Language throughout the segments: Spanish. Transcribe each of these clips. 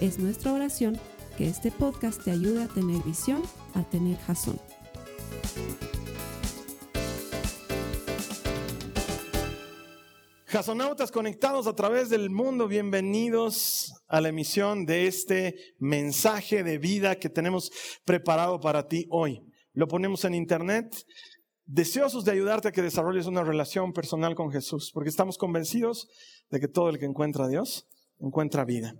Es nuestra oración que este podcast te ayude a tener visión, a tener jazón. Jasonautas conectados a través del mundo, bienvenidos a la emisión de este mensaje de vida que tenemos preparado para ti hoy. Lo ponemos en internet, deseosos de ayudarte a que desarrolles una relación personal con Jesús, porque estamos convencidos de que todo el que encuentra a Dios encuentra vida.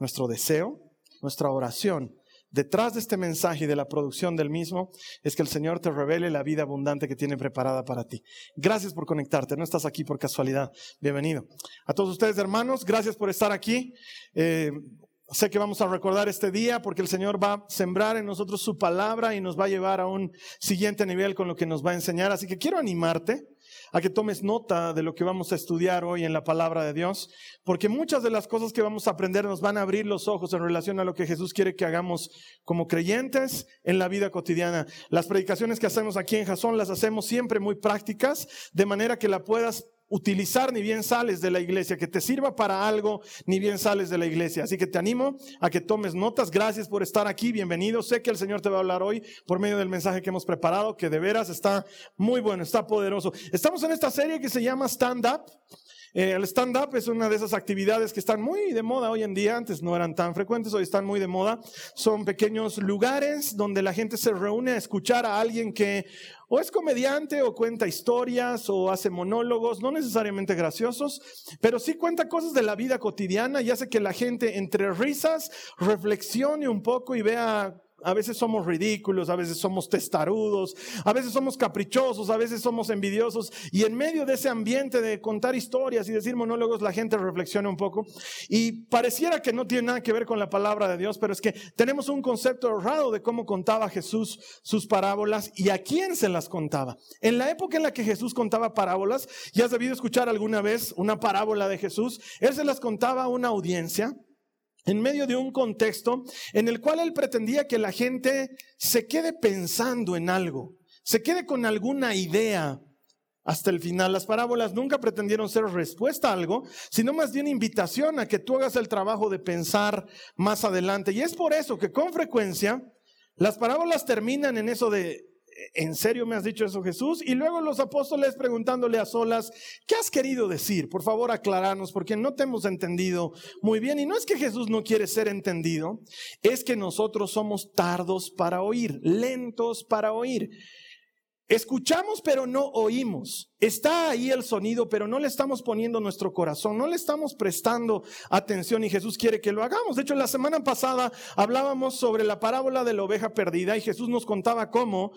Nuestro deseo, nuestra oración detrás de este mensaje y de la producción del mismo es que el Señor te revele la vida abundante que tiene preparada para ti. Gracias por conectarte, no estás aquí por casualidad. Bienvenido. A todos ustedes, hermanos, gracias por estar aquí. Eh, sé que vamos a recordar este día porque el Señor va a sembrar en nosotros su palabra y nos va a llevar a un siguiente nivel con lo que nos va a enseñar. Así que quiero animarte a que tomes nota de lo que vamos a estudiar hoy en la palabra de Dios, porque muchas de las cosas que vamos a aprender nos van a abrir los ojos en relación a lo que Jesús quiere que hagamos como creyentes en la vida cotidiana. Las predicaciones que hacemos aquí en Jasón las hacemos siempre muy prácticas, de manera que la puedas utilizar ni bien sales de la iglesia, que te sirva para algo ni bien sales de la iglesia. Así que te animo a que tomes notas. Gracias por estar aquí. Bienvenido. Sé que el Señor te va a hablar hoy por medio del mensaje que hemos preparado, que de veras está muy bueno, está poderoso. Estamos en esta serie que se llama Stand Up. Eh, el stand-up es una de esas actividades que están muy de moda hoy en día, antes no eran tan frecuentes, hoy están muy de moda. Son pequeños lugares donde la gente se reúne a escuchar a alguien que o es comediante o cuenta historias o hace monólogos, no necesariamente graciosos, pero sí cuenta cosas de la vida cotidiana y hace que la gente entre risas reflexione un poco y vea a veces somos ridículos, a veces somos testarudos, a veces somos caprichosos, a veces somos envidiosos. Y en medio de ese ambiente de contar historias y decir monólogos, la gente reflexiona un poco. Y pareciera que no tiene nada que ver con la palabra de Dios, pero es que tenemos un concepto errado de cómo contaba Jesús sus parábolas y a quién se las contaba. En la época en la que Jesús contaba parábolas, ya has debido escuchar alguna vez una parábola de Jesús, él se las contaba a una audiencia en medio de un contexto en el cual él pretendía que la gente se quede pensando en algo, se quede con alguna idea hasta el final. Las parábolas nunca pretendieron ser respuesta a algo, sino más bien invitación a que tú hagas el trabajo de pensar más adelante. Y es por eso que con frecuencia las parábolas terminan en eso de ¿en serio me has dicho eso Jesús? Y luego los apóstoles preguntándole a solas, ¿qué has querido decir? Por favor, aclararnos, porque no te hemos entendido muy bien. Y no es que Jesús no quiere ser entendido, es que nosotros somos tardos para oír, lentos para oír. Escuchamos pero no oímos. Está ahí el sonido, pero no le estamos poniendo nuestro corazón, no le estamos prestando atención y Jesús quiere que lo hagamos. De hecho, la semana pasada hablábamos sobre la parábola de la oveja perdida y Jesús nos contaba cómo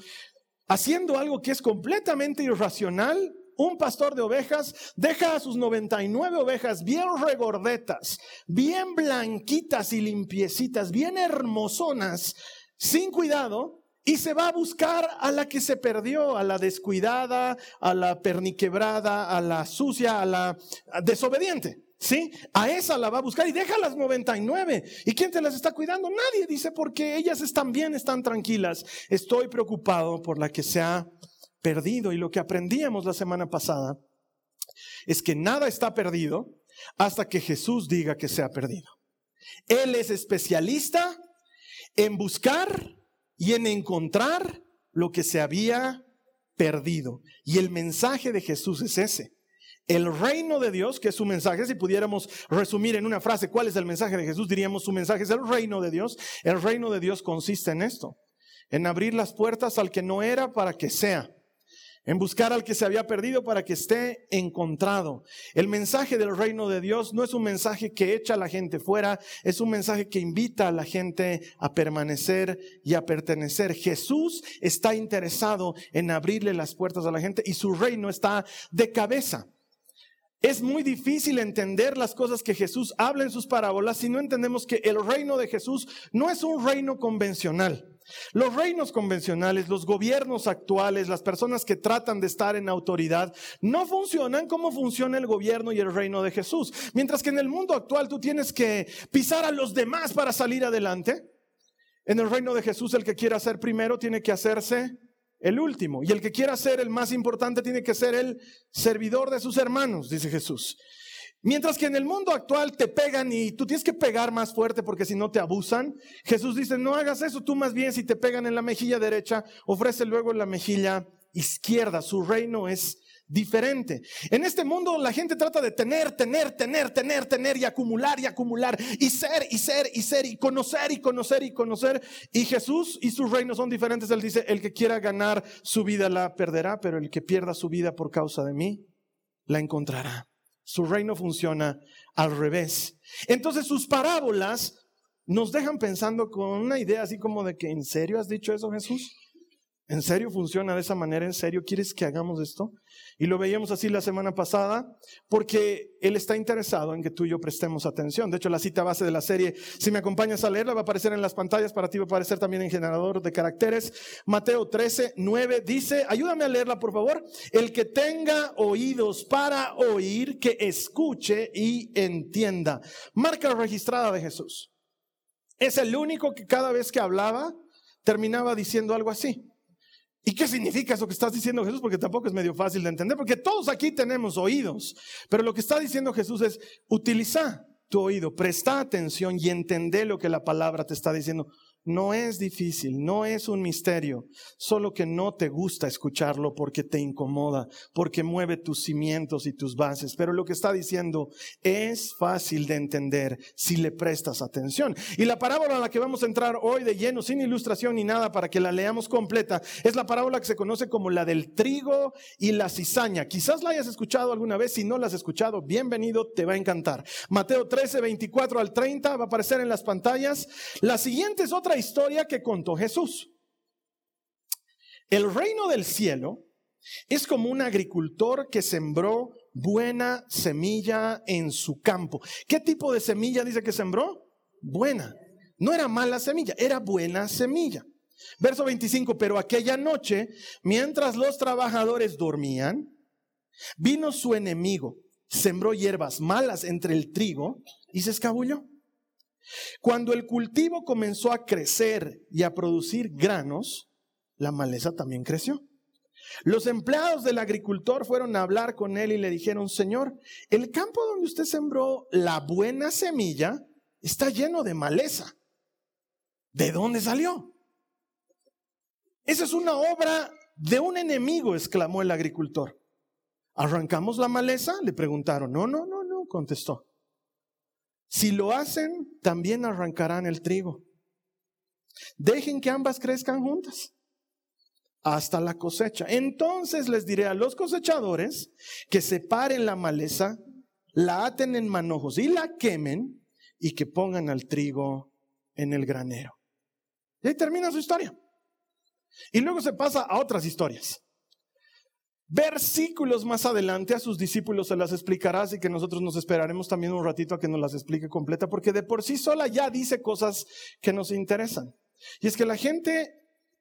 haciendo algo que es completamente irracional, un pastor de ovejas deja a sus 99 ovejas bien regordetas, bien blanquitas y limpiecitas, bien hermosonas, sin cuidado, y se va a buscar a la que se perdió, a la descuidada, a la perniquebrada, a la sucia, a la desobediente. ¿Sí? A esa la va a buscar y deja las 99. ¿Y quién te las está cuidando? Nadie dice porque ellas están bien, están tranquilas. Estoy preocupado por la que se ha perdido. Y lo que aprendíamos la semana pasada es que nada está perdido hasta que Jesús diga que se ha perdido. Él es especialista en buscar y en encontrar lo que se había perdido. Y el mensaje de Jesús es ese. El reino de Dios, que es su mensaje, si pudiéramos resumir en una frase cuál es el mensaje de Jesús, diríamos su mensaje es el reino de Dios. El reino de Dios consiste en esto, en abrir las puertas al que no era para que sea, en buscar al que se había perdido para que esté encontrado. El mensaje del reino de Dios no es un mensaje que echa a la gente fuera, es un mensaje que invita a la gente a permanecer y a pertenecer. Jesús está interesado en abrirle las puertas a la gente y su reino está de cabeza. Es muy difícil entender las cosas que Jesús habla en sus parábolas si no entendemos que el reino de Jesús no es un reino convencional. Los reinos convencionales, los gobiernos actuales, las personas que tratan de estar en autoridad, no funcionan como funciona el gobierno y el reino de Jesús. Mientras que en el mundo actual tú tienes que pisar a los demás para salir adelante, en el reino de Jesús el que quiera ser primero tiene que hacerse el último. Y el que quiera ser el más importante tiene que ser el servidor de sus hermanos, dice Jesús. Mientras que en el mundo actual te pegan y tú tienes que pegar más fuerte porque si no te abusan, Jesús dice, no hagas eso, tú más bien si te pegan en la mejilla derecha, ofrece luego en la mejilla izquierda. Su reino es diferente. En este mundo la gente trata de tener, tener, tener, tener, tener y acumular y acumular y ser y ser y ser y conocer y conocer y conocer. Y Jesús y sus reinos son diferentes. Él dice, el que quiera ganar su vida la perderá, pero el que pierda su vida por causa de mí, la encontrará. Su reino funciona al revés. Entonces sus parábolas nos dejan pensando con una idea así como de que, ¿en serio has dicho eso Jesús? ¿En serio funciona de esa manera? ¿En serio quieres que hagamos esto? Y lo veíamos así la semana pasada porque Él está interesado en que tú y yo prestemos atención. De hecho, la cita base de la serie, si me acompañas a leerla, va a aparecer en las pantallas, para ti va a aparecer también en generador de caracteres. Mateo 13, 9 dice, ayúdame a leerla por favor. El que tenga oídos para oír, que escuche y entienda. Marca registrada de Jesús. Es el único que cada vez que hablaba terminaba diciendo algo así. ¿Y qué significa eso que estás diciendo Jesús? Porque tampoco es medio fácil de entender, porque todos aquí tenemos oídos, pero lo que está diciendo Jesús es, utiliza tu oído, presta atención y entender lo que la palabra te está diciendo. No es difícil, no es un misterio, solo que no te gusta escucharlo porque te incomoda, porque mueve tus cimientos y tus bases. Pero lo que está diciendo es fácil de entender si le prestas atención. Y la parábola a la que vamos a entrar hoy de lleno, sin ilustración ni nada para que la leamos completa, es la parábola que se conoce como la del trigo y la cizaña. Quizás la hayas escuchado alguna vez, si no la has escuchado, bienvenido, te va a encantar. Mateo 13, 24 al 30 va a aparecer en las pantallas. La siguiente es otra historia que contó Jesús. El reino del cielo es como un agricultor que sembró buena semilla en su campo. ¿Qué tipo de semilla dice que sembró? Buena. No era mala semilla, era buena semilla. Verso 25, pero aquella noche, mientras los trabajadores dormían, vino su enemigo, sembró hierbas malas entre el trigo y se escabulló. Cuando el cultivo comenzó a crecer y a producir granos, la maleza también creció. Los empleados del agricultor fueron a hablar con él y le dijeron, Señor, el campo donde usted sembró la buena semilla está lleno de maleza. ¿De dónde salió? Esa es una obra de un enemigo, exclamó el agricultor. ¿Arrancamos la maleza? Le preguntaron. No, no, no, no, contestó. Si lo hacen, también arrancarán el trigo. Dejen que ambas crezcan juntas hasta la cosecha. Entonces les diré a los cosechadores que separen la maleza, la aten en manojos y la quemen y que pongan al trigo en el granero. Y ahí termina su historia. Y luego se pasa a otras historias. Versículos más adelante a sus discípulos se las explicará, así que nosotros nos esperaremos también un ratito a que nos las explique completa, porque de por sí sola ya dice cosas que nos interesan. Y es que la gente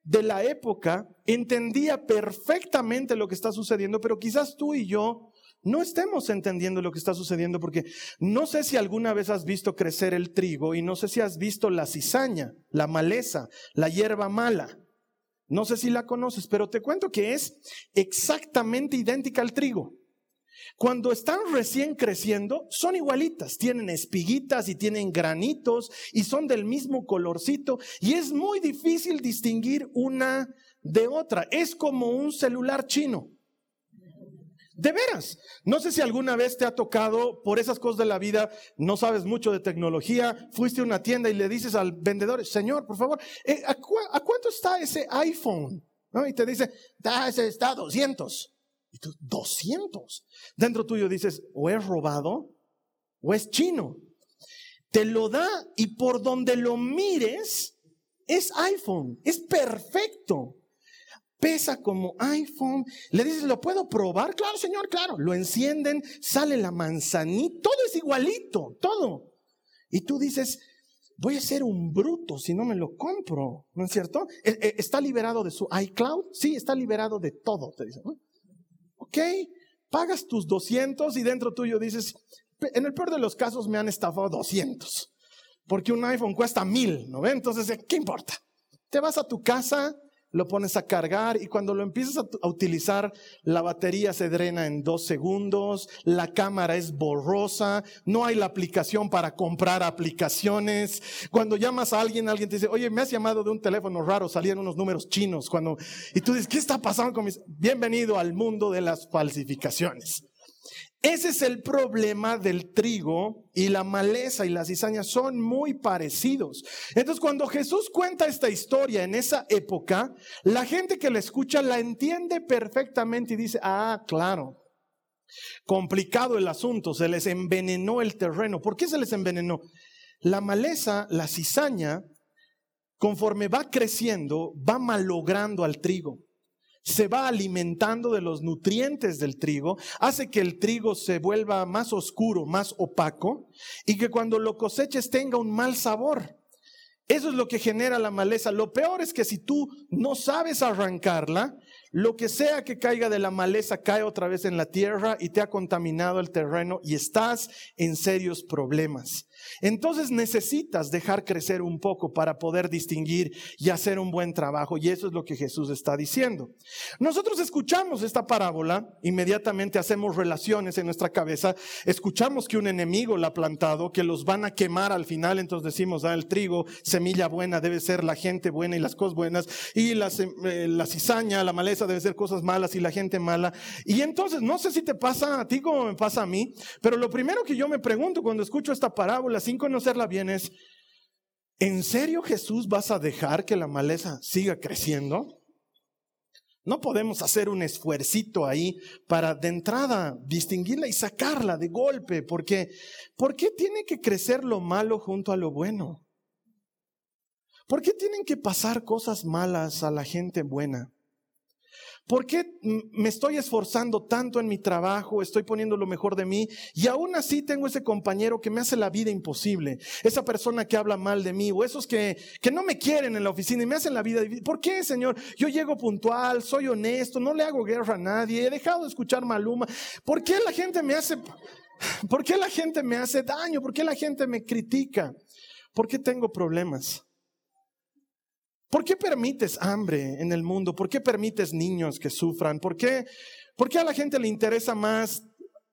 de la época entendía perfectamente lo que está sucediendo, pero quizás tú y yo no estemos entendiendo lo que está sucediendo, porque no sé si alguna vez has visto crecer el trigo y no sé si has visto la cizaña, la maleza, la hierba mala. No sé si la conoces, pero te cuento que es exactamente idéntica al trigo. Cuando están recién creciendo, son igualitas, tienen espiguitas y tienen granitos y son del mismo colorcito y es muy difícil distinguir una de otra. Es como un celular chino. De veras, no sé si alguna vez te ha tocado por esas cosas de la vida, no sabes mucho de tecnología, fuiste a una tienda y le dices al vendedor, señor, por favor, eh, ¿a, cuánto está ese iPhone? Y te dice, ese está a 200. Y tú, 200. Dentro tuyo dices, o es robado o es chino. Te lo da y por donde lo mires es iPhone, es perfecto. Pesa como iPhone. Le dices, ¿lo puedo probar? Claro, señor, claro. Lo encienden, sale la manzanita, todo es igualito, todo. Y tú dices, voy a ser un bruto si no me lo compro, ¿no es cierto? E, e, ¿Está liberado de su iCloud? Sí, está liberado de todo, te dicen. Ok, pagas tus 200 y dentro tuyo dices, en el peor de los casos me han estafado 200, porque un iPhone cuesta mil, ¿no ve? Entonces, ¿qué importa? Te vas a tu casa, lo pones a cargar y cuando lo empiezas a, utilizar, la batería se drena en dos segundos, la cámara es borrosa, no hay la aplicación para comprar aplicaciones. Cuando llamas a alguien, alguien te dice, oye, me has llamado de un teléfono raro, salían unos números chinos. Cuando, y tú dices, ¿qué está pasando con mis? Bienvenido al mundo de las falsificaciones. Ese es el problema del trigo y la maleza y la cizaña son muy parecidos. Entonces, cuando Jesús cuenta esta historia en esa época, la gente que la escucha la entiende perfectamente y dice, ah, claro, complicado el asunto, se les envenenó el terreno. ¿Por qué se les envenenó? La maleza, la cizaña, conforme va creciendo, va malogrando al trigo se va alimentando de los nutrientes del trigo, hace que el trigo se vuelva más oscuro, más opaco, y que cuando lo coseches tenga un mal sabor. Eso es lo que genera la maleza. Lo peor es que si tú no sabes arrancarla, lo que sea que caiga de la maleza cae otra vez en la tierra y te ha contaminado el terreno y estás en serios problemas. Entonces necesitas dejar crecer un poco para poder distinguir y hacer un buen trabajo. Y eso es lo que Jesús está diciendo. Nosotros escuchamos esta parábola, inmediatamente hacemos relaciones en nuestra cabeza, escuchamos que un enemigo la ha plantado, que los van a quemar al final, entonces decimos, ah, el trigo, semilla buena, debe ser la gente buena y las cosas buenas, y la, eh, la cizaña, la maleza debe ser cosas malas y la gente mala. Y entonces, no sé si te pasa a ti como me pasa a mí, pero lo primero que yo me pregunto cuando escucho esta parábola, sin conocerla bien es, ¿en serio Jesús vas a dejar que la maleza siga creciendo? No podemos hacer un esfuercito ahí para de entrada distinguirla y sacarla de golpe, porque ¿por qué tiene que crecer lo malo junto a lo bueno? ¿Por qué tienen que pasar cosas malas a la gente buena? ¿Por qué me estoy esforzando tanto en mi trabajo? Estoy poniendo lo mejor de mí y aún así tengo ese compañero que me hace la vida imposible. Esa persona que habla mal de mí o esos que, que no me quieren en la oficina y me hacen la vida difícil. ¿Por qué, Señor? Yo llego puntual, soy honesto, no le hago guerra a nadie, he dejado de escuchar Maluma. ¿Por qué la gente me hace, por qué la gente me hace daño? ¿Por qué la gente me critica? ¿Por qué tengo problemas? ¿Por qué permites hambre en el mundo? ¿Por qué permites niños que sufran? ¿Por qué, ¿Por qué a la gente le interesa más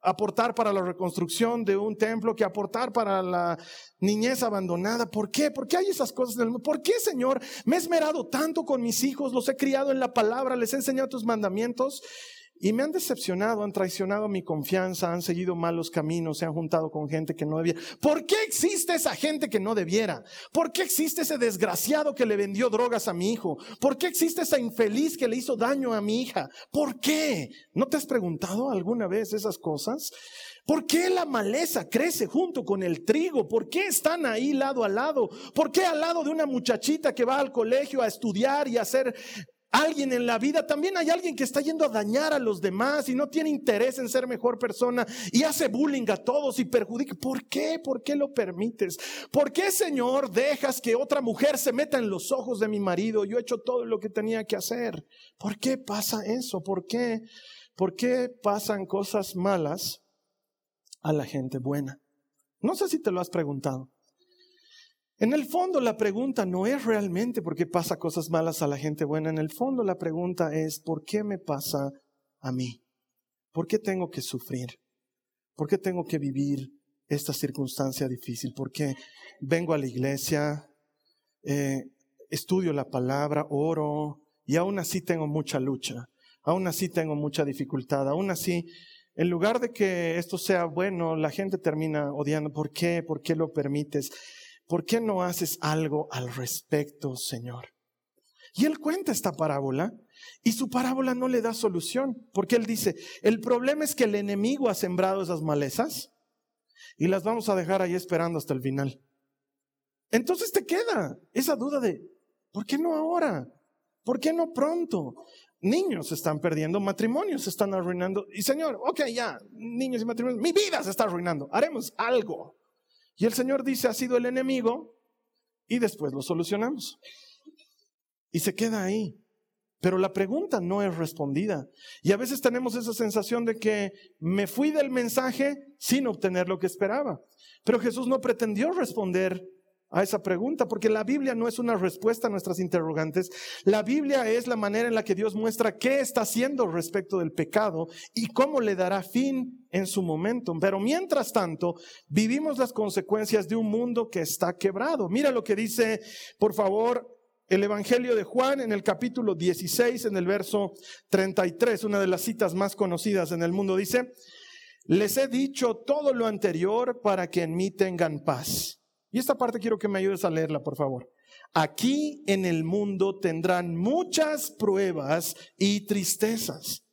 aportar para la reconstrucción de un templo que aportar para la niñez abandonada. ¿Por qué? ¿Por qué hay esas cosas en el mundo? ¿Por qué, Señor? Me he esmerado tanto con mis hijos, los he criado en la palabra, les he enseñado tus mandamientos y me han decepcionado, han traicionado mi confianza, han seguido malos caminos, se han juntado con gente que no debiera. ¿Por qué existe esa gente que no debiera? ¿Por qué existe ese desgraciado que le vendió drogas a mi hijo? ¿Por qué existe esa infeliz que le hizo daño a mi hija? ¿Por qué? ¿No te has preguntado alguna vez esas cosas? ¿Por qué la maleza crece junto con el trigo? ¿Por qué están ahí lado a lado? ¿Por qué al lado de una muchachita que va al colegio a estudiar y a hacer alguien en la vida, también hay alguien que está yendo a dañar a los demás y no tiene interés en ser mejor persona y hace bullying a todos y perjudica. ¿Por qué? ¿Por qué lo permites? ¿Por qué, Señor, dejas que otra mujer se meta en los ojos de mi marido? Yo he hecho todo lo que tenía que hacer. ¿Por qué pasa eso? ¿Por qué? ¿Por qué pasan cosas malas a la gente buena? No sé si te lo has preguntado. En el fondo la pregunta no es realmente por qué pasa cosas malas a la gente buena, en el fondo la pregunta es ¿por qué me pasa a mí? ¿Por qué tengo que sufrir? ¿Por qué tengo que vivir esta circunstancia difícil? ¿Por qué vengo a la iglesia, eh, estudio la palabra, oro y aún así tengo mucha lucha? Aún así tengo mucha dificultad, aún así en lugar de que esto sea bueno, la gente termina odiando. ¿Por qué? ¿Por qué lo permites? ¿Por qué no haces algo al respecto, Señor? Y él cuenta esta parábola y su parábola no le da solución, porque él dice, el problema es que el enemigo ha sembrado esas malezas y las vamos a dejar ahí esperando hasta el final. Entonces te queda esa duda de, ¿por qué no ahora? ¿Por qué no pronto? niños se están perdiendo, matrimonios se están arruinando. Y Señor, ok, ya, niños y matrimonios, mi vida se está arruinando, haremos algo. Y el Señor dice, ha sido el enemigo y después lo solucionamos. Y se queda ahí. Pero la pregunta no es respondida. Y a veces tenemos esa sensación de que me fui del mensaje sin obtener lo que esperaba. Pero Jesús no pretendió responder a esa pregunta, porque la Biblia no es una respuesta a nuestras interrogantes. La Biblia es la manera en la que Dios muestra qué está haciendo respecto del pecado y cómo le dará fin en su momento. Pero mientras tanto, vivimos las consecuencias de un mundo que está quebrado. Mira lo que dice, por favor, el Evangelio de Juan en el capítulo 16, en el verso 33, una de las citas más conocidas en el mundo, dice, les he dicho todo lo anterior para que en mí tengan paz. Y esta parte quiero que me ayudes a leerla, por favor. Aquí en el mundo tendrán muchas pruebas y tristezas,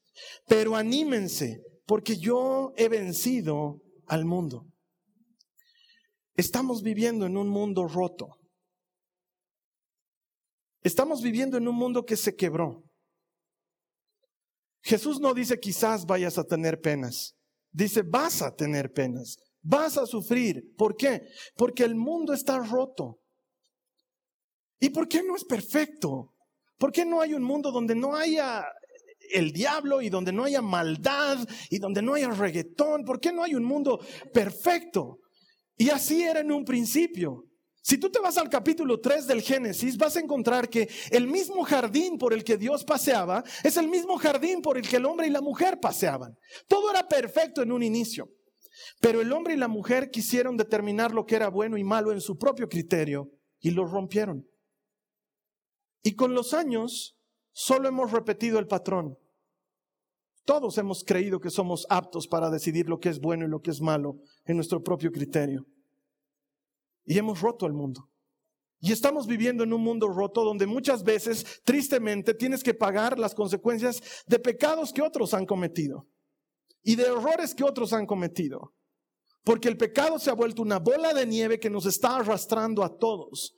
pero anímense, porque yo he vencido al mundo. Estamos viviendo en un mundo roto. Estamos viviendo en un mundo que se quebró. Jesús no dice quizás vayas a tener penas. Dice vas a tener penas. Vas a sufrir. ¿Por qué? Porque el mundo está roto. ¿Y por qué no es perfecto? ¿Por qué no hay un mundo donde no haya el diablo y donde no haya maldad y donde no haya reggaetón? ¿Por qué no hay un mundo perfecto? Y así era en un principio. Si tú te vas al capítulo 3 del Génesis, vas a encontrar que el mismo jardín por el que Dios paseaba es el mismo jardín por el que el hombre y la mujer paseaban. Todo era perfecto en un inicio, pero el hombre y la mujer quisieron determinar lo que era bueno y malo en su propio criterio y lo rompieron. Y con los años solo hemos repetido el patrón. Todos hemos creído que somos aptos para decidir lo que es bueno y lo que es malo en nuestro propio criterio. Y hemos roto el mundo. Y estamos viviendo en un mundo roto donde muchas veces, tristemente, tienes que pagar las consecuencias de pecados que otros han cometido y de errores que otros han cometido. Porque el pecado se ha vuelto una bola de nieve que nos está arrastrando a todos.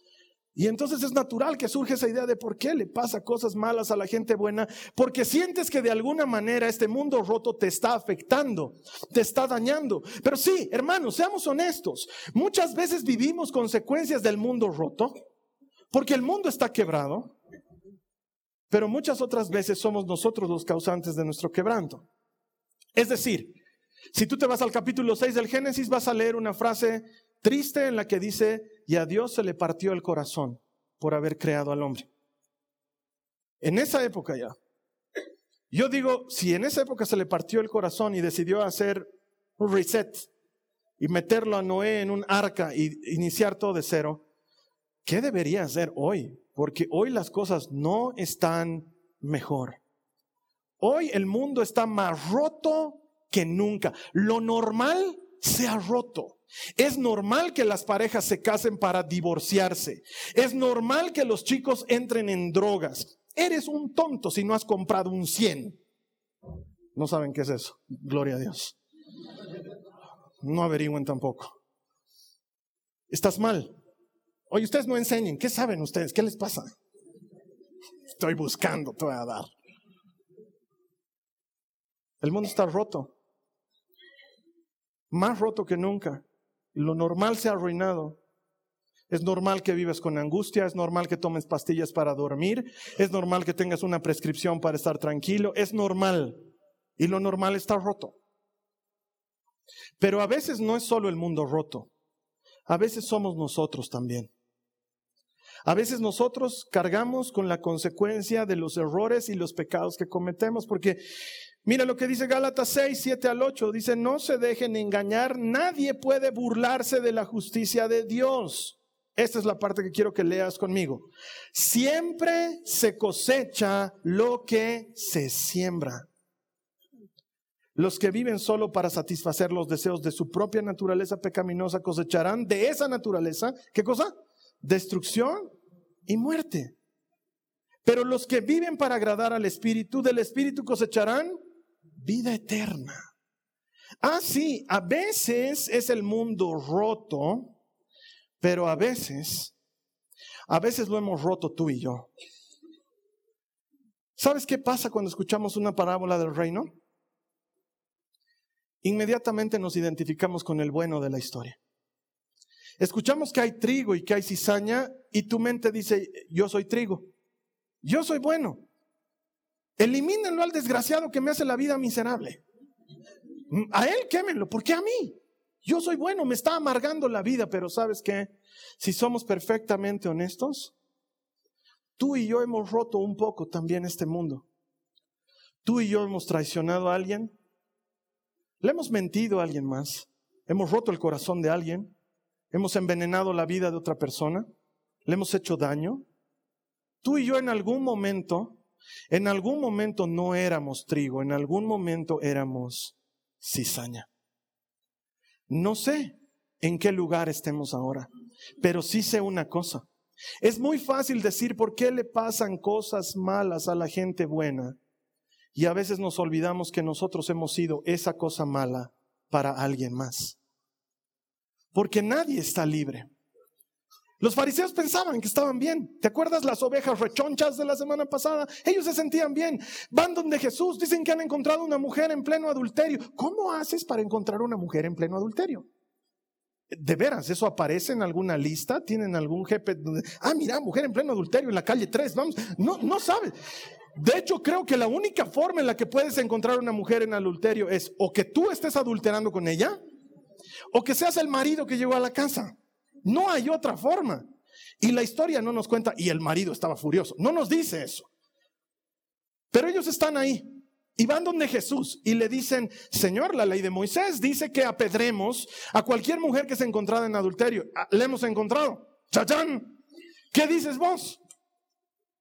Y entonces es natural que surge esa idea de por qué le pasa cosas malas a la gente buena, porque sientes que de alguna manera este mundo roto te está afectando, te está dañando. Pero sí, hermanos, seamos honestos, muchas veces vivimos consecuencias del mundo roto, porque el mundo está quebrado, pero muchas otras veces somos nosotros los causantes de nuestro quebranto. Es decir, si tú te vas al capítulo 6 del Génesis, vas a leer una frase triste en la que dice, y a Dios se le partió el corazón por haber creado al hombre. En esa época ya. Yo digo, si en esa época se le partió el corazón y decidió hacer un reset y meterlo a Noé en un arca y iniciar todo de cero, ¿qué debería hacer hoy? Porque hoy las cosas no están mejor. Hoy el mundo está más roto que nunca. Lo normal se ha roto. Es normal que las parejas se casen para divorciarse. Es normal que los chicos entren en drogas. Eres un tonto si no has comprado un 100. No saben qué es eso. Gloria a Dios. No averigüen tampoco. Estás mal. Oye, ustedes no enseñen. ¿Qué saben ustedes? ¿Qué les pasa? Estoy buscando, te voy a dar. El mundo está roto. Más roto que nunca. Lo normal se ha arruinado. Es normal que vivas con angustia, es normal que tomes pastillas para dormir, es normal que tengas una prescripción para estar tranquilo, es normal. Y lo normal está roto. Pero a veces no es solo el mundo roto, a veces somos nosotros también. A veces nosotros cargamos con la consecuencia de los errores y los pecados que cometemos, porque Mira lo que dice Gálatas 6, 7 al 8. Dice, no se dejen engañar, nadie puede burlarse de la justicia de Dios. Esta es la parte que quiero que leas conmigo. Siempre se cosecha lo que se siembra. Los que viven solo para satisfacer los deseos de su propia naturaleza pecaminosa cosecharán de esa naturaleza, ¿qué cosa? Destrucción y muerte. Pero los que viven para agradar al Espíritu, del Espíritu cosecharán vida eterna. Ah, a veces es el mundo roto, pero a veces, a veces lo hemos roto tú y yo. ¿Sabes qué pasa cuando escuchamos una parábola del reino? Inmediatamente nos identificamos con el bueno de la historia. Escuchamos que hay trigo y que hay cizaña y tu mente dice, yo soy trigo, yo soy bueno. Elimínenlo al desgraciado que me hace la vida miserable. A él quémenlo, ¿por qué a mí? Yo soy bueno, me está amargando la vida, pero ¿sabes qué? Si somos perfectamente honestos, tú y yo hemos roto un poco también este mundo. Tú y yo hemos traicionado a alguien, le hemos mentido a alguien más, hemos roto el corazón de alguien, hemos envenenado la vida de otra persona, le hemos hecho daño. Tú y yo en algún momento, en algún momento no éramos trigo, en algún momento éramos cizaña. No sé en qué lugar estemos ahora, pero sí sé una cosa. Es muy fácil decir por qué le pasan cosas malas a la gente buena y a veces nos olvidamos que nosotros hemos sido esa cosa mala para alguien más porque nadie está libre. Los fariseos pensaban que estaban bien. ¿Te acuerdas las ovejas rechonchas de la semana pasada? Ellos se sentían bien. Van donde Jesús, dicen que han encontrado una mujer en pleno adulterio. ¿Cómo haces para encontrar una mujer en pleno adulterio? De veras, ¿eso aparece en alguna lista? ¿Tienen algún jefe? Ah, mira, mujer en pleno adulterio en la calle 3, vamos. No, no sabes. De hecho, creo que la única forma en la que puedes encontrar una mujer en adulterio es o que tú estés adulterando con ella o que seas el marido que llegó a la casa. No hay otra forma. Y la historia no nos cuenta, y el marido estaba furioso. No nos dice eso. Pero ellos están ahí y van donde Jesús y le dicen, Señor, la ley de Moisés dice que apedremos a cualquier mujer que se encontrada en adulterio. Ah, le hemos encontrado. Chachán. ¿Qué dices vos?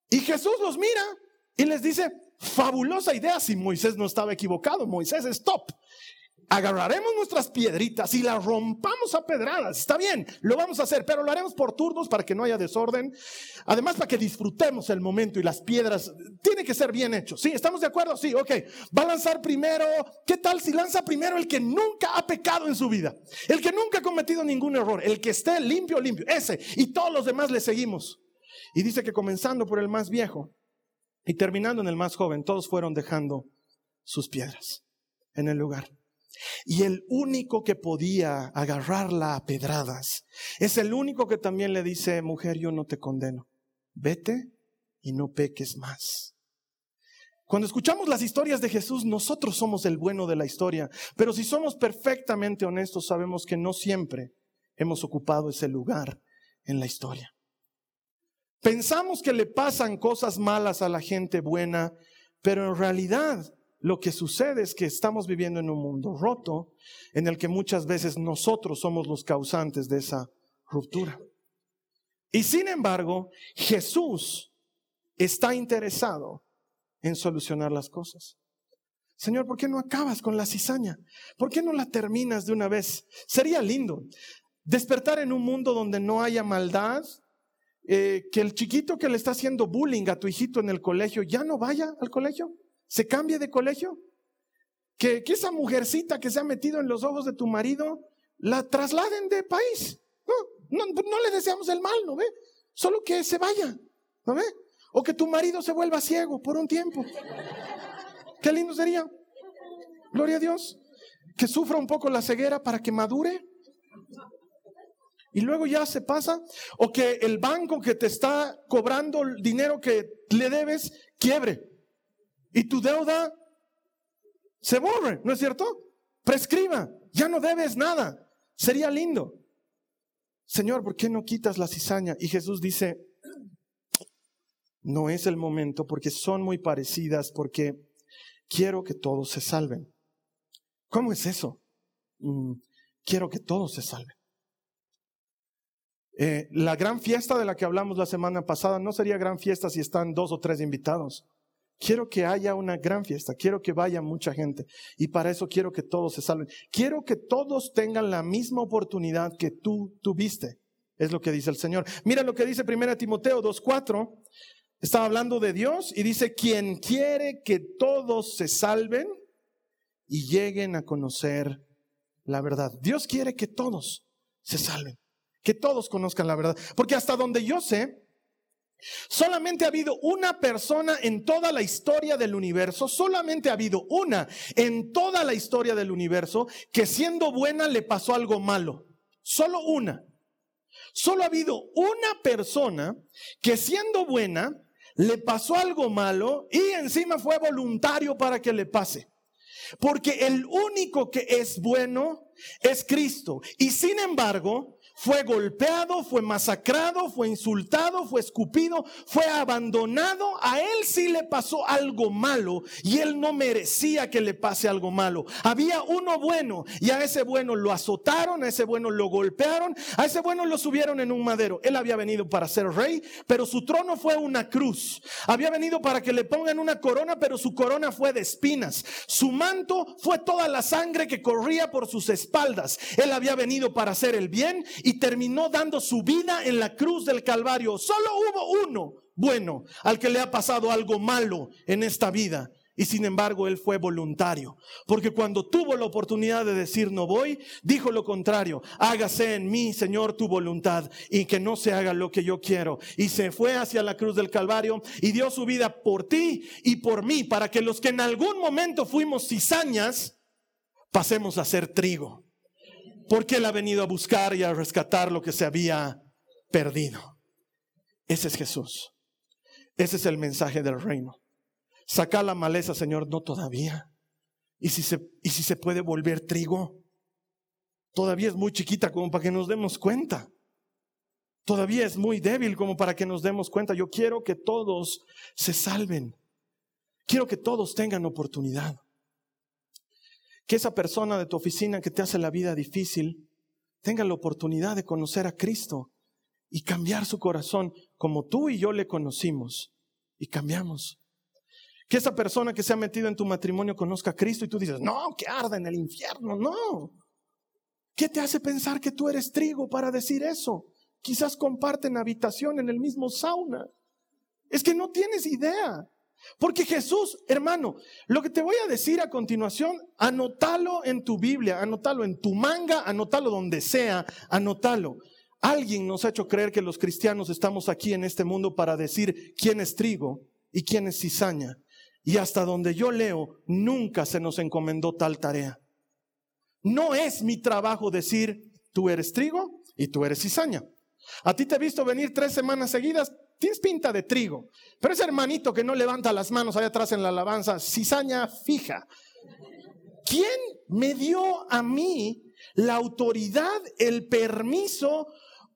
Y Jesús los mira y les dice, fabulosa idea si Moisés no estaba equivocado. Moisés es top agarraremos nuestras piedritas y las rompamos a pedradas. Está bien, lo vamos a hacer, pero lo haremos por turnos para que no haya desorden. Además, para que disfrutemos el momento y las piedras. Tiene que ser bien hecho. ¿Sí? ¿Estamos de acuerdo? Sí, ok. Va a lanzar primero. ¿Qué tal si lanza primero el que nunca ha pecado en su vida? El que nunca ha cometido ningún error. El que esté limpio, limpio. Ese. Y todos los demás le seguimos. Y dice que comenzando por el más viejo y terminando en el más joven, todos fueron dejando sus piedras en el lugar. Y el único que podía agarrarla a pedradas es el único que también le dice, mujer, yo no te condeno. Vete y no peques más. Cuando escuchamos las historias de Jesús, nosotros somos el bueno de la historia, pero si somos perfectamente honestos, sabemos que no siempre hemos ocupado ese lugar en la historia. Pensamos que le pasan cosas malas a la gente buena, pero en realidad lo que sucede es que estamos viviendo en un mundo roto en el que muchas veces nosotros somos los causantes de esa ruptura. Y sin embargo, Jesús está interesado en solucionar las cosas. Señor, ¿por qué no acabas con la cizaña? ¿Por qué no la terminas de una vez? Sería lindo despertar en un mundo donde no haya maldad, eh, que el chiquito que le está haciendo bullying a tu hijito en el colegio ya no vaya al colegio se cambie de colegio. Que, esa mujercita que se ha metido en los ojos de tu marido la trasladen de país. No, no, le deseamos el mal, ¿no ve? Solo que se vaya, ¿no ve? O que tu marido se vuelva ciego por un tiempo. Qué lindo sería. Gloria a Dios. Que sufra un poco la ceguera para que madure. Y luego ya se pasa. O que el banco que te está cobrando el dinero que le debes quiebre y tu deuda se borre, ¿no es cierto? Prescriba, ya no debes nada. Sería lindo. Señor, ¿por qué no quitas la cizaña? Y Jesús dice, no es el momento porque son muy parecidas, porque quiero que todos se salven. ¿Cómo es eso? Mm, quiero que todos se salven. Eh, la gran fiesta de la que hablamos la semana pasada no sería gran fiesta si están dos o tres invitados. Quiero que haya una gran fiesta, quiero que vaya mucha gente y para eso quiero que todos se salven. Quiero que todos tengan la misma oportunidad que tú tuviste, es lo que dice el Señor. Mira lo que dice 1 Timoteo 2.4, está hablando de Dios y dice, quien quiere que todos se salven y lleguen a conocer la verdad. Dios quiere que todos se salven, que todos conozcan la verdad, porque hasta donde yo sé, Solamente ha habido una persona en toda la historia del universo, solamente ha habido una en toda la historia del universo que siendo buena le pasó algo malo. Solo una. Solo ha habido una persona que siendo buena le pasó algo malo y encima fue voluntario para que le pase. Porque el único que es bueno es Cristo. Y sin embargo, fue golpeado, fue masacrado, fue insultado, fue escupido, fue abandonado. A él sí le pasó algo malo y él no merecía que le pase algo malo. Había uno bueno y a ese bueno lo azotaron, a ese bueno lo golpearon, a ese bueno lo subieron en un madero. Él había venido para ser rey, pero su trono fue una cruz. Había venido para que le pongan una corona, pero su corona fue de espinas. Su manto fue toda la sangre que corría por sus espaldas. Él había venido para hacer el bien terminó dando su vida en la cruz del Calvario. Solo hubo uno bueno al que le ha pasado algo malo en esta vida. Y sin embargo, él fue voluntario. Porque cuando tuvo la oportunidad de decir no voy, dijo lo contrario. Hágase en mí, Señor, tu voluntad y que no se haga lo que yo quiero. Y se fue hacia la cruz del Calvario y dio su vida por ti y por mí, para que los que en algún momento fuimos cizañas, pasemos a ser trigo porque Él ha venido a buscar y a rescatar lo que se había perdido. Ese es Jesús. Ese es el mensaje del reino. Saca la maleza, Señor, no todavía. ¿Y si, se, ¿Y si se puede volver trigo? Todavía es muy chiquita como para que nos demos cuenta. Todavía es muy débil como para que nos demos cuenta. Yo quiero que todos se salven. Quiero que todos tengan oportunidad que esa persona de tu oficina que te hace la vida difícil tenga la oportunidad de conocer a Cristo y cambiar su corazón como tú y yo le conocimos y cambiamos. Que esa persona que se ha metido en tu matrimonio conozca a Cristo y tú dices, no, que arda en el infierno, no. ¿Qué te hace pensar que tú eres trigo para decir eso? Quizás comparten habitación en el mismo sauna. Es que no tienes idea. Porque Jesús, hermano, lo que te voy a decir a continuación, anótalo en tu Biblia, anótalo en tu manga, anótalo donde sea, anótalo. Alguien nos ha hecho creer que los cristianos estamos aquí en este mundo para decir quién es trigo y quién es cizaña. Y hasta donde yo leo, nunca se nos encomendó tal tarea. No es mi trabajo decir, tú eres trigo y tú eres cizaña. A ti te he visto venir tres semanas seguidas, tienes pinta de trigo. Pero ese hermanito que no levanta las manos allá atrás en la alabanza, cizaña fija. ¿Quién me dio a mí la autoridad, el permiso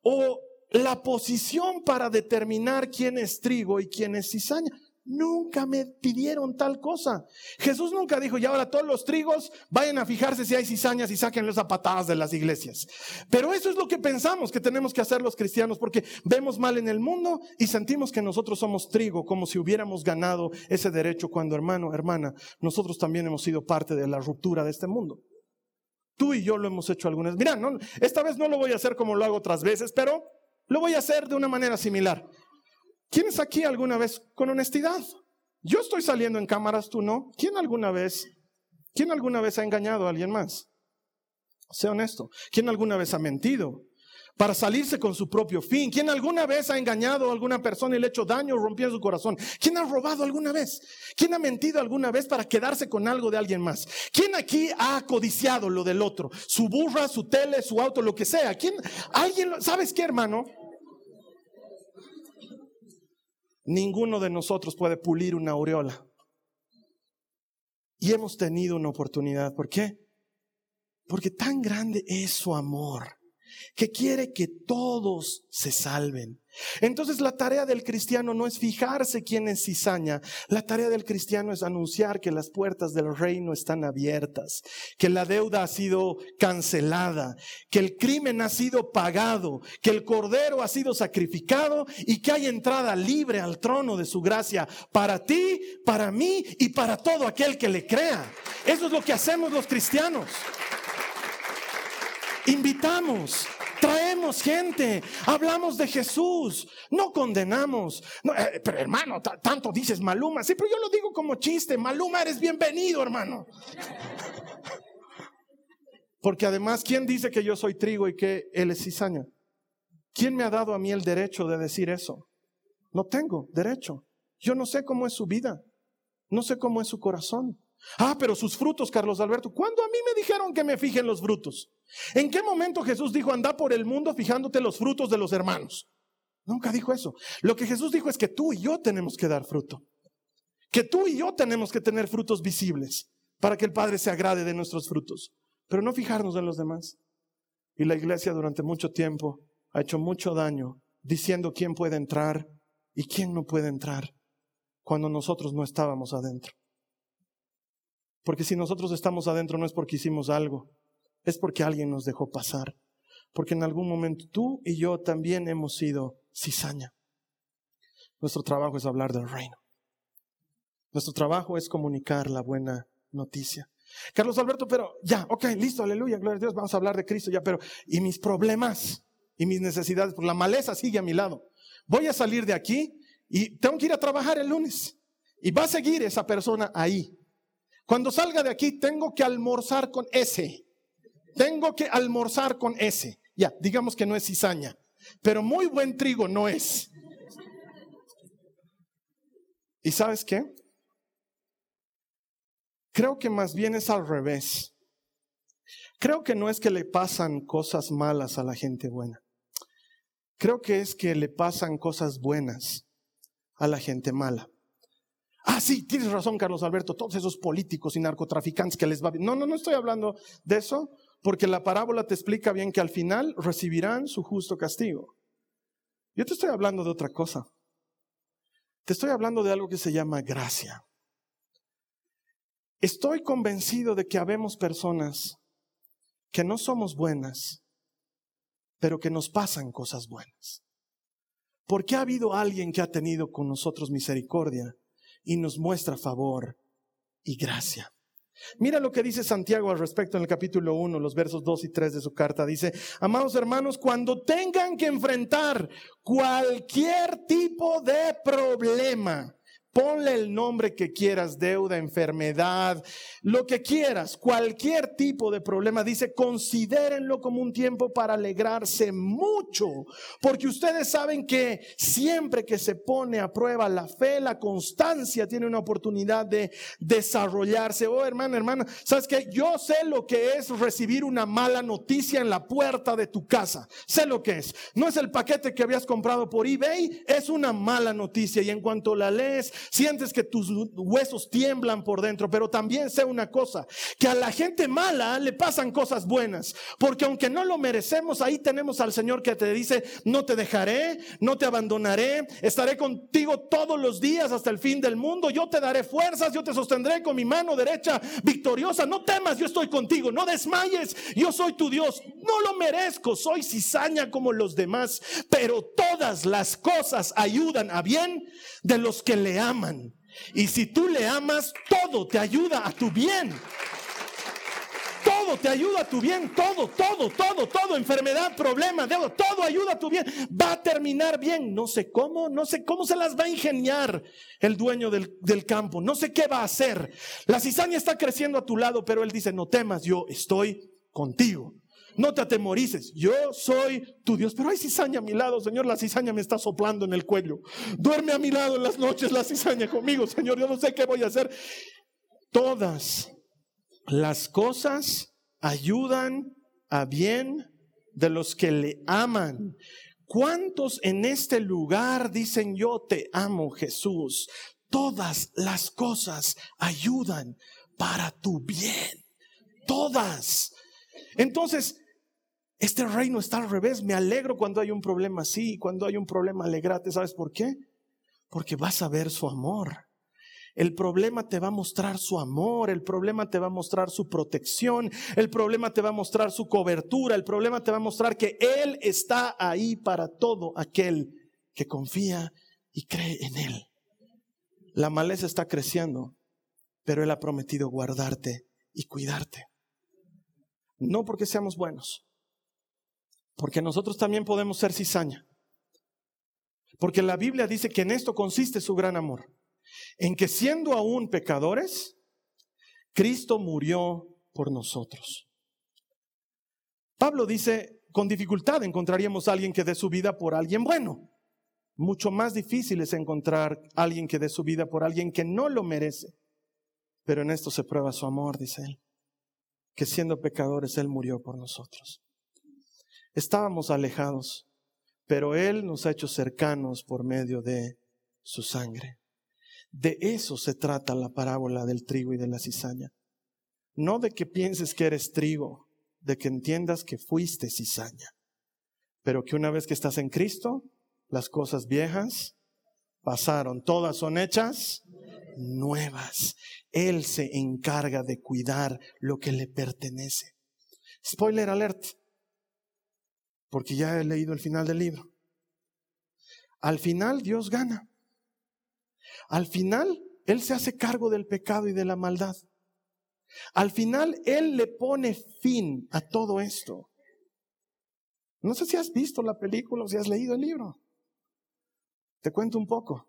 o la posición para determinar quién es trigo y quién es cizaña? Nunca me pidieron tal cosa. Jesús nunca dijo, y ahora todos los trigos vayan a fijarse si hay cizañas y sáquenlos a patadas de las iglesias. Pero eso es lo que pensamos que tenemos que hacer los cristianos porque vemos mal en el mundo y sentimos que nosotros somos trigo, como si hubiéramos ganado ese derecho cuando hermano, hermana, nosotros también hemos sido parte de la ruptura de este mundo. Tú y yo lo hemos hecho algunas. Mira, no, esta vez no lo voy a hacer como lo hago otras veces, pero lo voy a hacer de una manera similar. ¿Quién aquí alguna vez con honestidad? Yo estoy saliendo en cámaras, tú no. ¿Quién alguna vez, quién alguna vez ha engañado a alguien más? Sea honesto. ¿Quién alguna vez ha mentido? Para salirse con su propio fin. ¿Quién alguna vez ha engañado a alguna persona y le ha hecho daño o rompido su corazón? ¿Quién ha robado alguna vez? ¿Quién ha mentido alguna vez para quedarse con algo de alguien más? ¿Quién aquí ha codiciado lo del otro? Su burra, su tele, su auto, lo que sea. ¿Quién? ¿Alguien? ¿Sabes qué, hermano? Ninguno de nosotros puede pulir una aureola. Y hemos tenido una oportunidad. ¿Por qué? Porque tan grande es su amor que quiere que todos se salven. Entonces la tarea del cristiano no es fijarse quién es cizaña, la tarea del cristiano es anunciar que las puertas del reino están abiertas, que la deuda ha sido cancelada, que el crimen ha sido pagado, que el cordero ha sido sacrificado y que hay entrada libre al trono de su gracia para ti, para mí y para todo aquel que le crea. Eso es lo que hacemos los cristianos. Invitamos, traemos gente, hablamos de Jesús, no condenamos. Eh, pero hermano, tanto dices Maluma, sí, pero yo lo digo como chiste, Maluma eres bienvenido, hermano. Porque además, ¿quién dice que yo soy trigo y que él es cizaña? ¿Quién me ha dado a mí el derecho de decir eso? No tengo derecho. Yo no sé cómo es su vida. No sé cómo es su corazón. Ah, pero sus frutos, Carlos Alberto. ¿Cuándo a mí me dijeron que me fijen los frutos? ¿En qué momento Jesús dijo, anda por el mundo fijándote los frutos de los hermanos? Nunca dijo eso. Lo que Jesús dijo es que tú y yo tenemos que dar fruto. Que tú y yo tenemos que tener frutos visibles para que el Padre se agrade de nuestros frutos. Pero no fijarnos en los demás. Y la iglesia durante mucho tiempo ha hecho mucho daño diciendo quién puede entrar y quién no puede entrar cuando nosotros no estábamos adentro. Porque si nosotros estamos adentro no es porque hicimos algo, es porque alguien nos dejó pasar. Porque en algún momento tú y yo también hemos sido cizaña. Nuestro trabajo es hablar del reino. Nuestro trabajo es comunicar la buena noticia. Carlos Alberto, pero ya, ok, listo, aleluya, gloria a Dios, vamos a hablar de Cristo ya, pero ¿y mis problemas y mis necesidades? Porque la maleza sigue a mi lado. Voy a salir de aquí y tengo que ir a trabajar el lunes. Y va a seguir esa persona ahí. Cuando salga de aquí, tengo que almorzar con ese. Tengo que almorzar con ese. Ya, digamos que no es cizaña, pero muy buen trigo no es. ¿Y sabes qué? Creo que más bien es al revés. Creo que no es que le pasan cosas malas a la gente buena. Creo que es que le pasan cosas buenas a la gente mala. Ah, sí, tienes razón, Carlos Alberto, todos esos políticos y narcotraficantes que les va bien. No, no, no estoy hablando de eso, porque la parábola te explica bien que al final recibirán su justo castigo. Yo te estoy hablando de otra cosa. Te estoy hablando de algo que se llama gracia. Estoy convencido de que habemos personas que no somos buenas, pero que nos pasan cosas buenas. Porque ha habido alguien que ha tenido con nosotros misericordia y nos muestra favor y gracia. Mira lo que dice Santiago al respecto en el capítulo 1, los versos 2 y 3 de su carta. Dice, amados hermanos, cuando tengan que enfrentar cualquier tipo de problema, Ponle el nombre que quieras, deuda, enfermedad, lo que quieras, cualquier tipo de problema. Dice, considérenlo como un tiempo para alegrarse mucho, porque ustedes saben que siempre que se pone a prueba la fe, la constancia tiene una oportunidad de desarrollarse. Oh, hermano, hermana, sabes que yo sé lo que es recibir una mala noticia en la puerta de tu casa. Sé lo que es. No es el paquete que habías comprado por eBay, es una mala noticia y en cuanto la lees, sientes que tus huesos tiemblan por dentro, pero también sé una cosa, que a la gente mala le pasan cosas buenas, porque aunque no lo merecemos, ahí tenemos al Señor que te dice, no te dejaré, no te abandonaré, estaré contigo todos los días hasta el fin del mundo, yo te daré fuerzas, yo te sostendré con mi mano derecha victoriosa, no temas, yo estoy contigo, no desmayes, yo soy tu Dios, no lo merezco, soy cizaña como los demás, pero todas las cosas ayudan a bien de los que le aman. Y si tú le amas, todo te ayuda a tu bien. Todo te ayuda a tu bien, todo, todo, todo, todo, enfermedad, problema, deuda, todo ayuda a tu bien. Va a terminar bien. No sé cómo, no sé cómo se las va a ingeniar el dueño del, del campo. No sé qué va a hacer. La cizaña está creciendo a tu lado, pero él dice, no temas, yo estoy contigo. No te atemorices, yo soy tu Dios. Pero hay cizaña a mi lado, Señor, la cizaña me está soplando en el cuello. Duerme a mi lado en las noches la cizaña conmigo, Señor, yo no sé qué voy a hacer. Todas las cosas ayudan a bien de los que le aman. ¿Cuántos en este lugar dicen yo te amo, Jesús? Todas las cosas ayudan para tu bien. Todas. Entonces, este reino está al revés. Me alegro cuando hay un problema así, cuando hay un problema alegrate. ¿Sabes por qué? Porque vas a ver su amor. El problema te va a mostrar su amor, el problema te va a mostrar su protección, el problema te va a mostrar su cobertura, el problema te va a mostrar que Él está ahí para todo aquel que confía y cree en Él. La maleza está creciendo, pero Él ha prometido guardarte y cuidarte. No porque seamos buenos, porque nosotros también podemos ser cizaña. Porque la Biblia dice que en esto consiste su gran amor. En que siendo aún pecadores, Cristo murió por nosotros. Pablo dice, con dificultad encontraríamos a alguien que dé su vida por alguien bueno. Mucho más difícil es encontrar alguien que dé su vida por alguien que no lo merece. Pero en esto se prueba su amor, dice él, que siendo pecadores Él murió por nosotros. Estábamos alejados, pero Él nos ha hecho cercanos por medio de su sangre. De eso se trata la parábola del trigo y de la cizaña. No de que pienses que eres trigo, de que entiendas que fuiste cizaña, pero que una vez que estás en Cristo, las cosas viejas pasaron, todas son hechas nuevas. Él se encarga de cuidar lo que le pertenece. Spoiler alert, porque ya he leído el final del libro. Al final Dios gana. Al final Él se hace cargo del pecado y de la maldad. Al final Él le pone fin a todo esto. No sé si has visto la película o si has leído el libro. Te cuento un poco.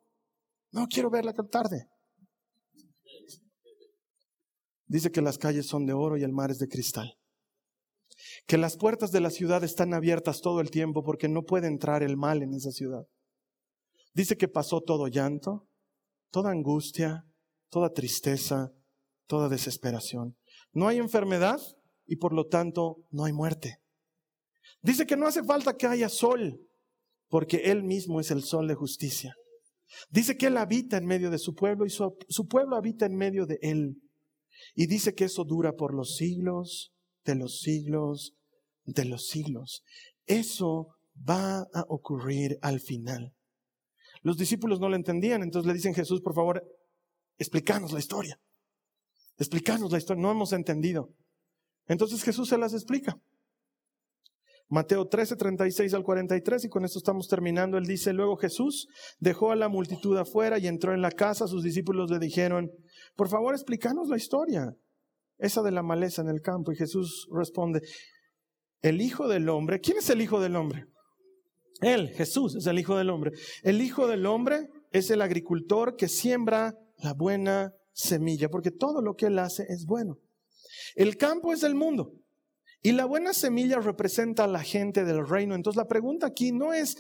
No quiero verla tan tarde. Dice que las calles son de oro y el mar es de cristal. Que las puertas de la ciudad están abiertas todo el tiempo porque no puede entrar el mal en esa ciudad. Dice que pasó todo llanto, toda angustia, toda tristeza, toda desesperación. No hay enfermedad y por lo tanto no hay muerte. Dice que no hace falta que haya sol, porque Él mismo es el sol de justicia. Dice que Él habita en medio de su pueblo y su, su, pueblo habita en medio de Él. Y dice que eso dura por los siglos de los siglos de los siglos. Eso va a ocurrir al final. Los discípulos no lo entendían, entonces le dicen Jesús, por favor, explícanos la historia. Explícanos la historia, no hemos entendido. Entonces Jesús se las explica. Mateo 13, 36 al 43, y con esto estamos terminando. Él dice, luego Jesús dejó a la multitud afuera y entró en la casa. Sus discípulos le dijeron, por favor, explícanos la historia, esa de la maleza en el campo. Y Jesús responde, el Hijo del Hombre, ¿quién es el Hijo del Hombre? Él, Jesús, es el Hijo del Hombre. El Hijo del Hombre es el agricultor que siembra la buena semilla, porque todo lo que Él hace es bueno. El campo es el mundo. Y la buena semilla representa a la gente del reino. Entonces la pregunta aquí no es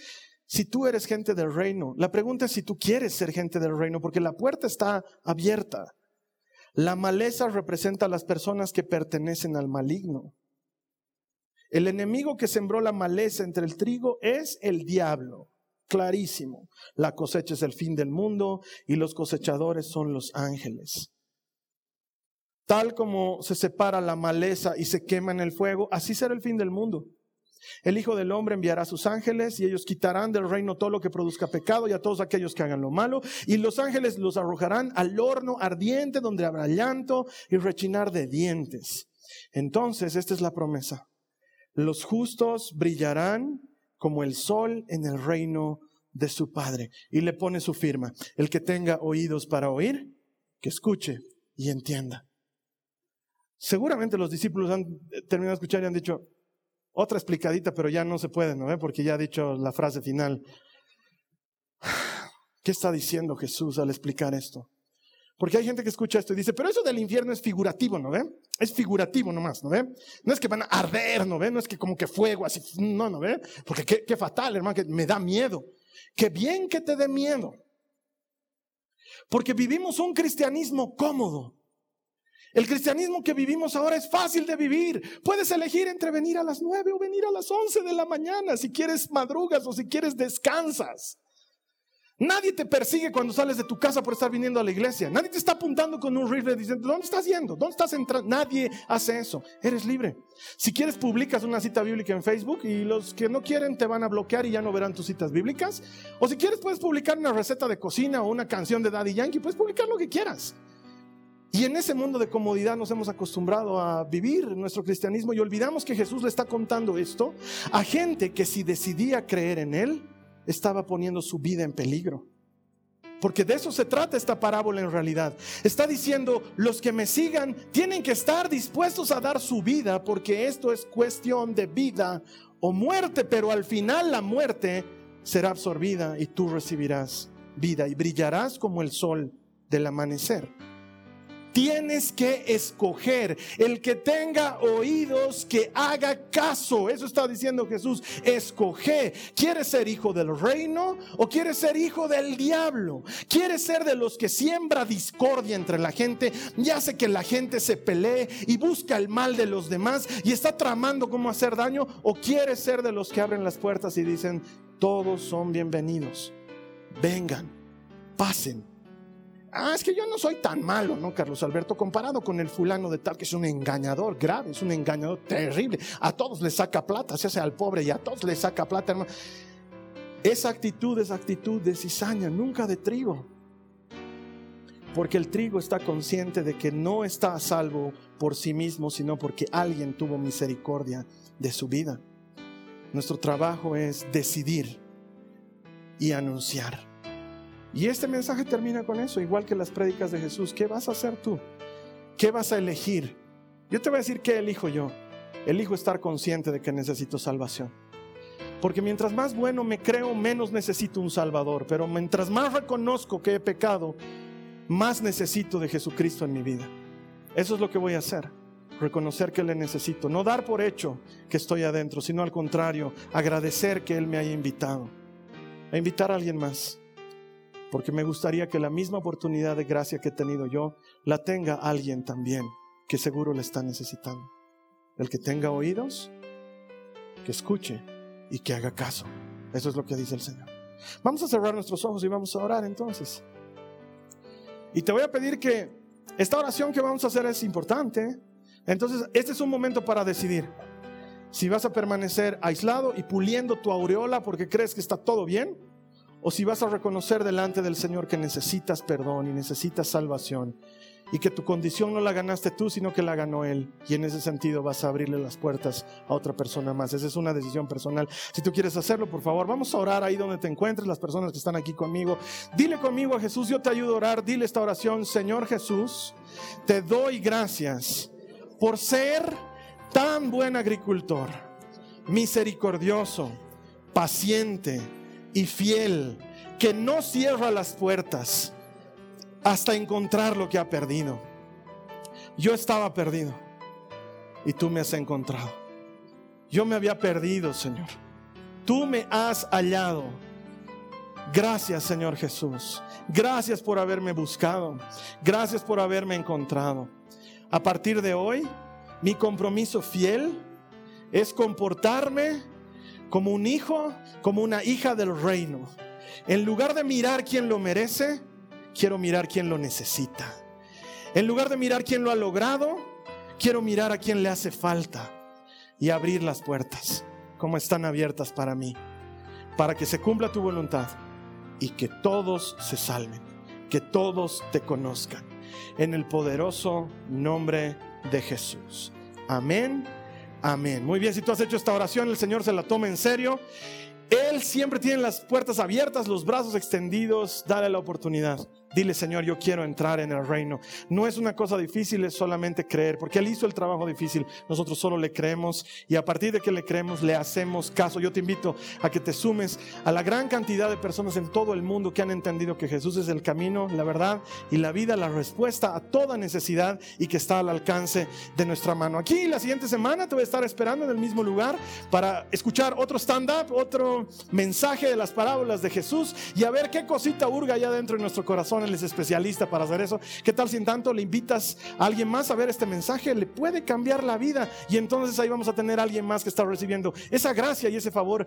si tú eres gente del reino, la pregunta es si tú quieres ser gente del reino, porque la puerta está abierta. La maleza representa a las personas que pertenecen al maligno. El enemigo que sembró la maleza entre el trigo es el diablo. Clarísimo. La cosecha es el fin del mundo y los cosechadores son los ángeles. Tal como se separa la maleza y se quema en el fuego, así será el fin del mundo. El Hijo del Hombre enviará a sus ángeles y ellos quitarán del reino todo lo que produzca pecado y a todos aquellos que hagan lo malo. Y los ángeles los arrojarán al horno ardiente donde habrá llanto y rechinar de dientes. Entonces, esta es la promesa. Los justos brillarán como el sol en el reino de su Padre. Y le pone su firma. El que tenga oídos para oír, que escuche y entienda. Seguramente los discípulos han terminado de escuchar y han dicho, otra explicadita, pero ya no se puede, ¿no? Porque ya ha dicho la frase final. ¿Qué está diciendo Jesús al explicar esto? Porque hay gente que escucha esto y dice, pero eso del infierno es figurativo, ¿no ve? Es figurativo nomás, ¿no ve? No es que van a arder, ¿no ve? No es que como que fuego, así, no, ¿no ve? Porque qué, qué fatal, hermano, que me da miedo. Qué bien que te dé miedo. Porque vivimos un cristianismo cómodo. El cristianismo que vivimos ahora es fácil de vivir. Puedes elegir entre venir a las nueve o venir a las once de la mañana. Si quieres madrugas o si quieres descansas. Nadie te persigue cuando sales de tu casa por estar viniendo a la iglesia. Nadie te está apuntando con un rifle diciendo, ¿dónde estás yendo? ¿Dónde estás entrando? Nadie hace eso. Eres libre. Si quieres, publicas una cita bíblica en Facebook y los que no quieren te van a bloquear y ya no verán tus citas bíblicas. O si quieres, puedes publicar una receta de cocina o una canción de Daddy Yankee. Puedes publicar lo que quieras. Y en ese mundo de comodidad nos hemos acostumbrado a vivir nuestro cristianismo y olvidamos que Jesús le está contando esto a gente que si decidía creer en Él, estaba poniendo su vida en peligro. Porque de eso se trata esta parábola en realidad. Está diciendo, los que me sigan tienen que estar dispuestos a dar su vida porque esto es cuestión de vida o muerte, pero al final la muerte será absorbida y tú recibirás vida y brillarás como el sol del amanecer. Tienes que escoger. El que tenga oídos, que haga caso. Eso está diciendo Jesús. Escoge. ¿Quieres ser hijo del reino o quieres ser hijo del diablo? ¿Quieres ser de los que siembra discordia entre la gente y hace que la gente se pelee y busca el mal de los demás y está tramando cómo hacer daño? ¿O quieres ser de los que abren las puertas y dicen, todos son bienvenidos? Vengan, pasen Ah, es que yo no soy tan malo, ¿no, Carlos Alberto? Comparado con el fulano de tal, que es un engañador grave, es un engañador terrible. A todos le saca plata, se hace al pobre y a todos le saca plata, hermano. Esa actitud es actitud de cizaña, nunca de trigo. Porque el trigo está consciente de que no está a salvo por sí mismo, sino porque alguien tuvo misericordia de su vida. Nuestro trabajo es decidir y anunciar. Y este mensaje termina con eso, igual que las prédicas de Jesús. ¿Qué vas a hacer tú? ¿Qué vas a elegir? Yo te voy a decir qué elijo yo. Elijo estar consciente de que necesito salvación. Porque mientras más bueno me creo, menos necesito un Salvador. Pero mientras más reconozco que he pecado, más necesito de Jesucristo en mi vida. Eso es lo que voy a hacer. Reconocer que le necesito. No dar por hecho que estoy adentro, sino al contrario, agradecer que Él me haya invitado. A invitar a alguien más porque me gustaría que la misma oportunidad de gracia que he tenido yo la tenga alguien también que seguro le está necesitando. El que tenga oídos, que escuche y que haga caso. Eso es lo que dice el Señor. Vamos a cerrar nuestros ojos y vamos a orar entonces. Y te voy a pedir que esta oración que vamos a hacer es importante. Entonces, este es un momento para decidir si vas a permanecer aislado y puliendo tu aureola porque crees que está todo bien o si vas a reconocer delante del Señor que necesitas perdón y necesitas salvación y que tu condición no la ganaste tú, sino que la ganó Él. Y en ese sentido vas a abrirle las puertas a otra persona más. Esa es una decisión personal. Si tú quieres hacerlo, por favor, vamos a orar ahí donde te encuentres, las personas que están aquí conmigo. Dile conmigo a Jesús, yo te ayudo a orar. Dile esta oración, Señor Jesús, te doy gracias por ser tan buen agricultor, misericordioso, paciente y fiel que no cierra las puertas hasta encontrar lo que ha perdido. Yo estaba perdido y tú me has encontrado. Yo me había perdido, Señor. Tú me has hallado. Gracias, Señor Jesús. Gracias por haberme buscado. Gracias por haberme encontrado. A partir de hoy, mi compromiso fiel es comportarme como un hijo, como una hija del reino. En lugar de mirar quién lo merece, quiero mirar quién lo necesita. En lugar de mirar quién lo ha logrado, quiero mirar a quién le hace falta y abrir las puertas como están abiertas para mí, para que se cumpla tu voluntad y que todos se salven, que todos te conozcan. En el poderoso nombre de Jesús. Amén Amén. Muy bien, si tú has hecho esta oración, el Señor se la toma en serio. Él siempre tiene las puertas abiertas, los brazos extendidos. Dale la oportunidad. Dile, Señor, yo quiero entrar en el reino. No es una cosa difícil, es solamente creer, porque Él hizo el trabajo difícil. Nosotros solo le creemos y a partir de que le creemos, le hacemos caso. Yo te invito a que te sumes a la gran cantidad de personas en todo el mundo que han entendido que Jesús es el camino, la verdad y la vida, la respuesta a toda necesidad y que está al alcance de nuestra mano. Aquí la siguiente semana te voy a estar esperando en el mismo lugar para escuchar otro stand-up, otro mensaje de las parábolas de Jesús y a ver qué cosita hurga allá dentro de nuestro corazón él es especialista para hacer eso. ¿Qué tal si en tanto le invitas a alguien más a ver este mensaje? Le puede cambiar la vida y entonces ahí vamos a tener alguien más que está recibiendo esa gracia y ese favor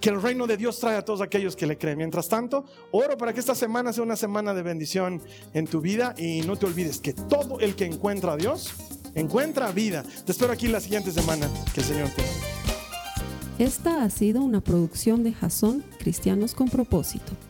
que el reino de Dios trae a todos aquellos que le creen. Mientras tanto, oro para que esta semana sea una semana de bendición en tu vida y no te olvides que todo el que encuentra a Dios encuentra vida. Te espero aquí la siguiente semana. Que el Señor te Esta ha sido una producción de Jason Cristianos con propósito.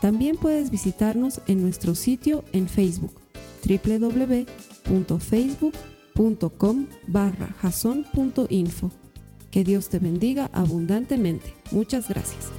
también puedes visitarnos en nuestro sitio en Facebook www.facebook.com com barra jason.info. Que Dios te bendiga abundantemente. Muchas gracias.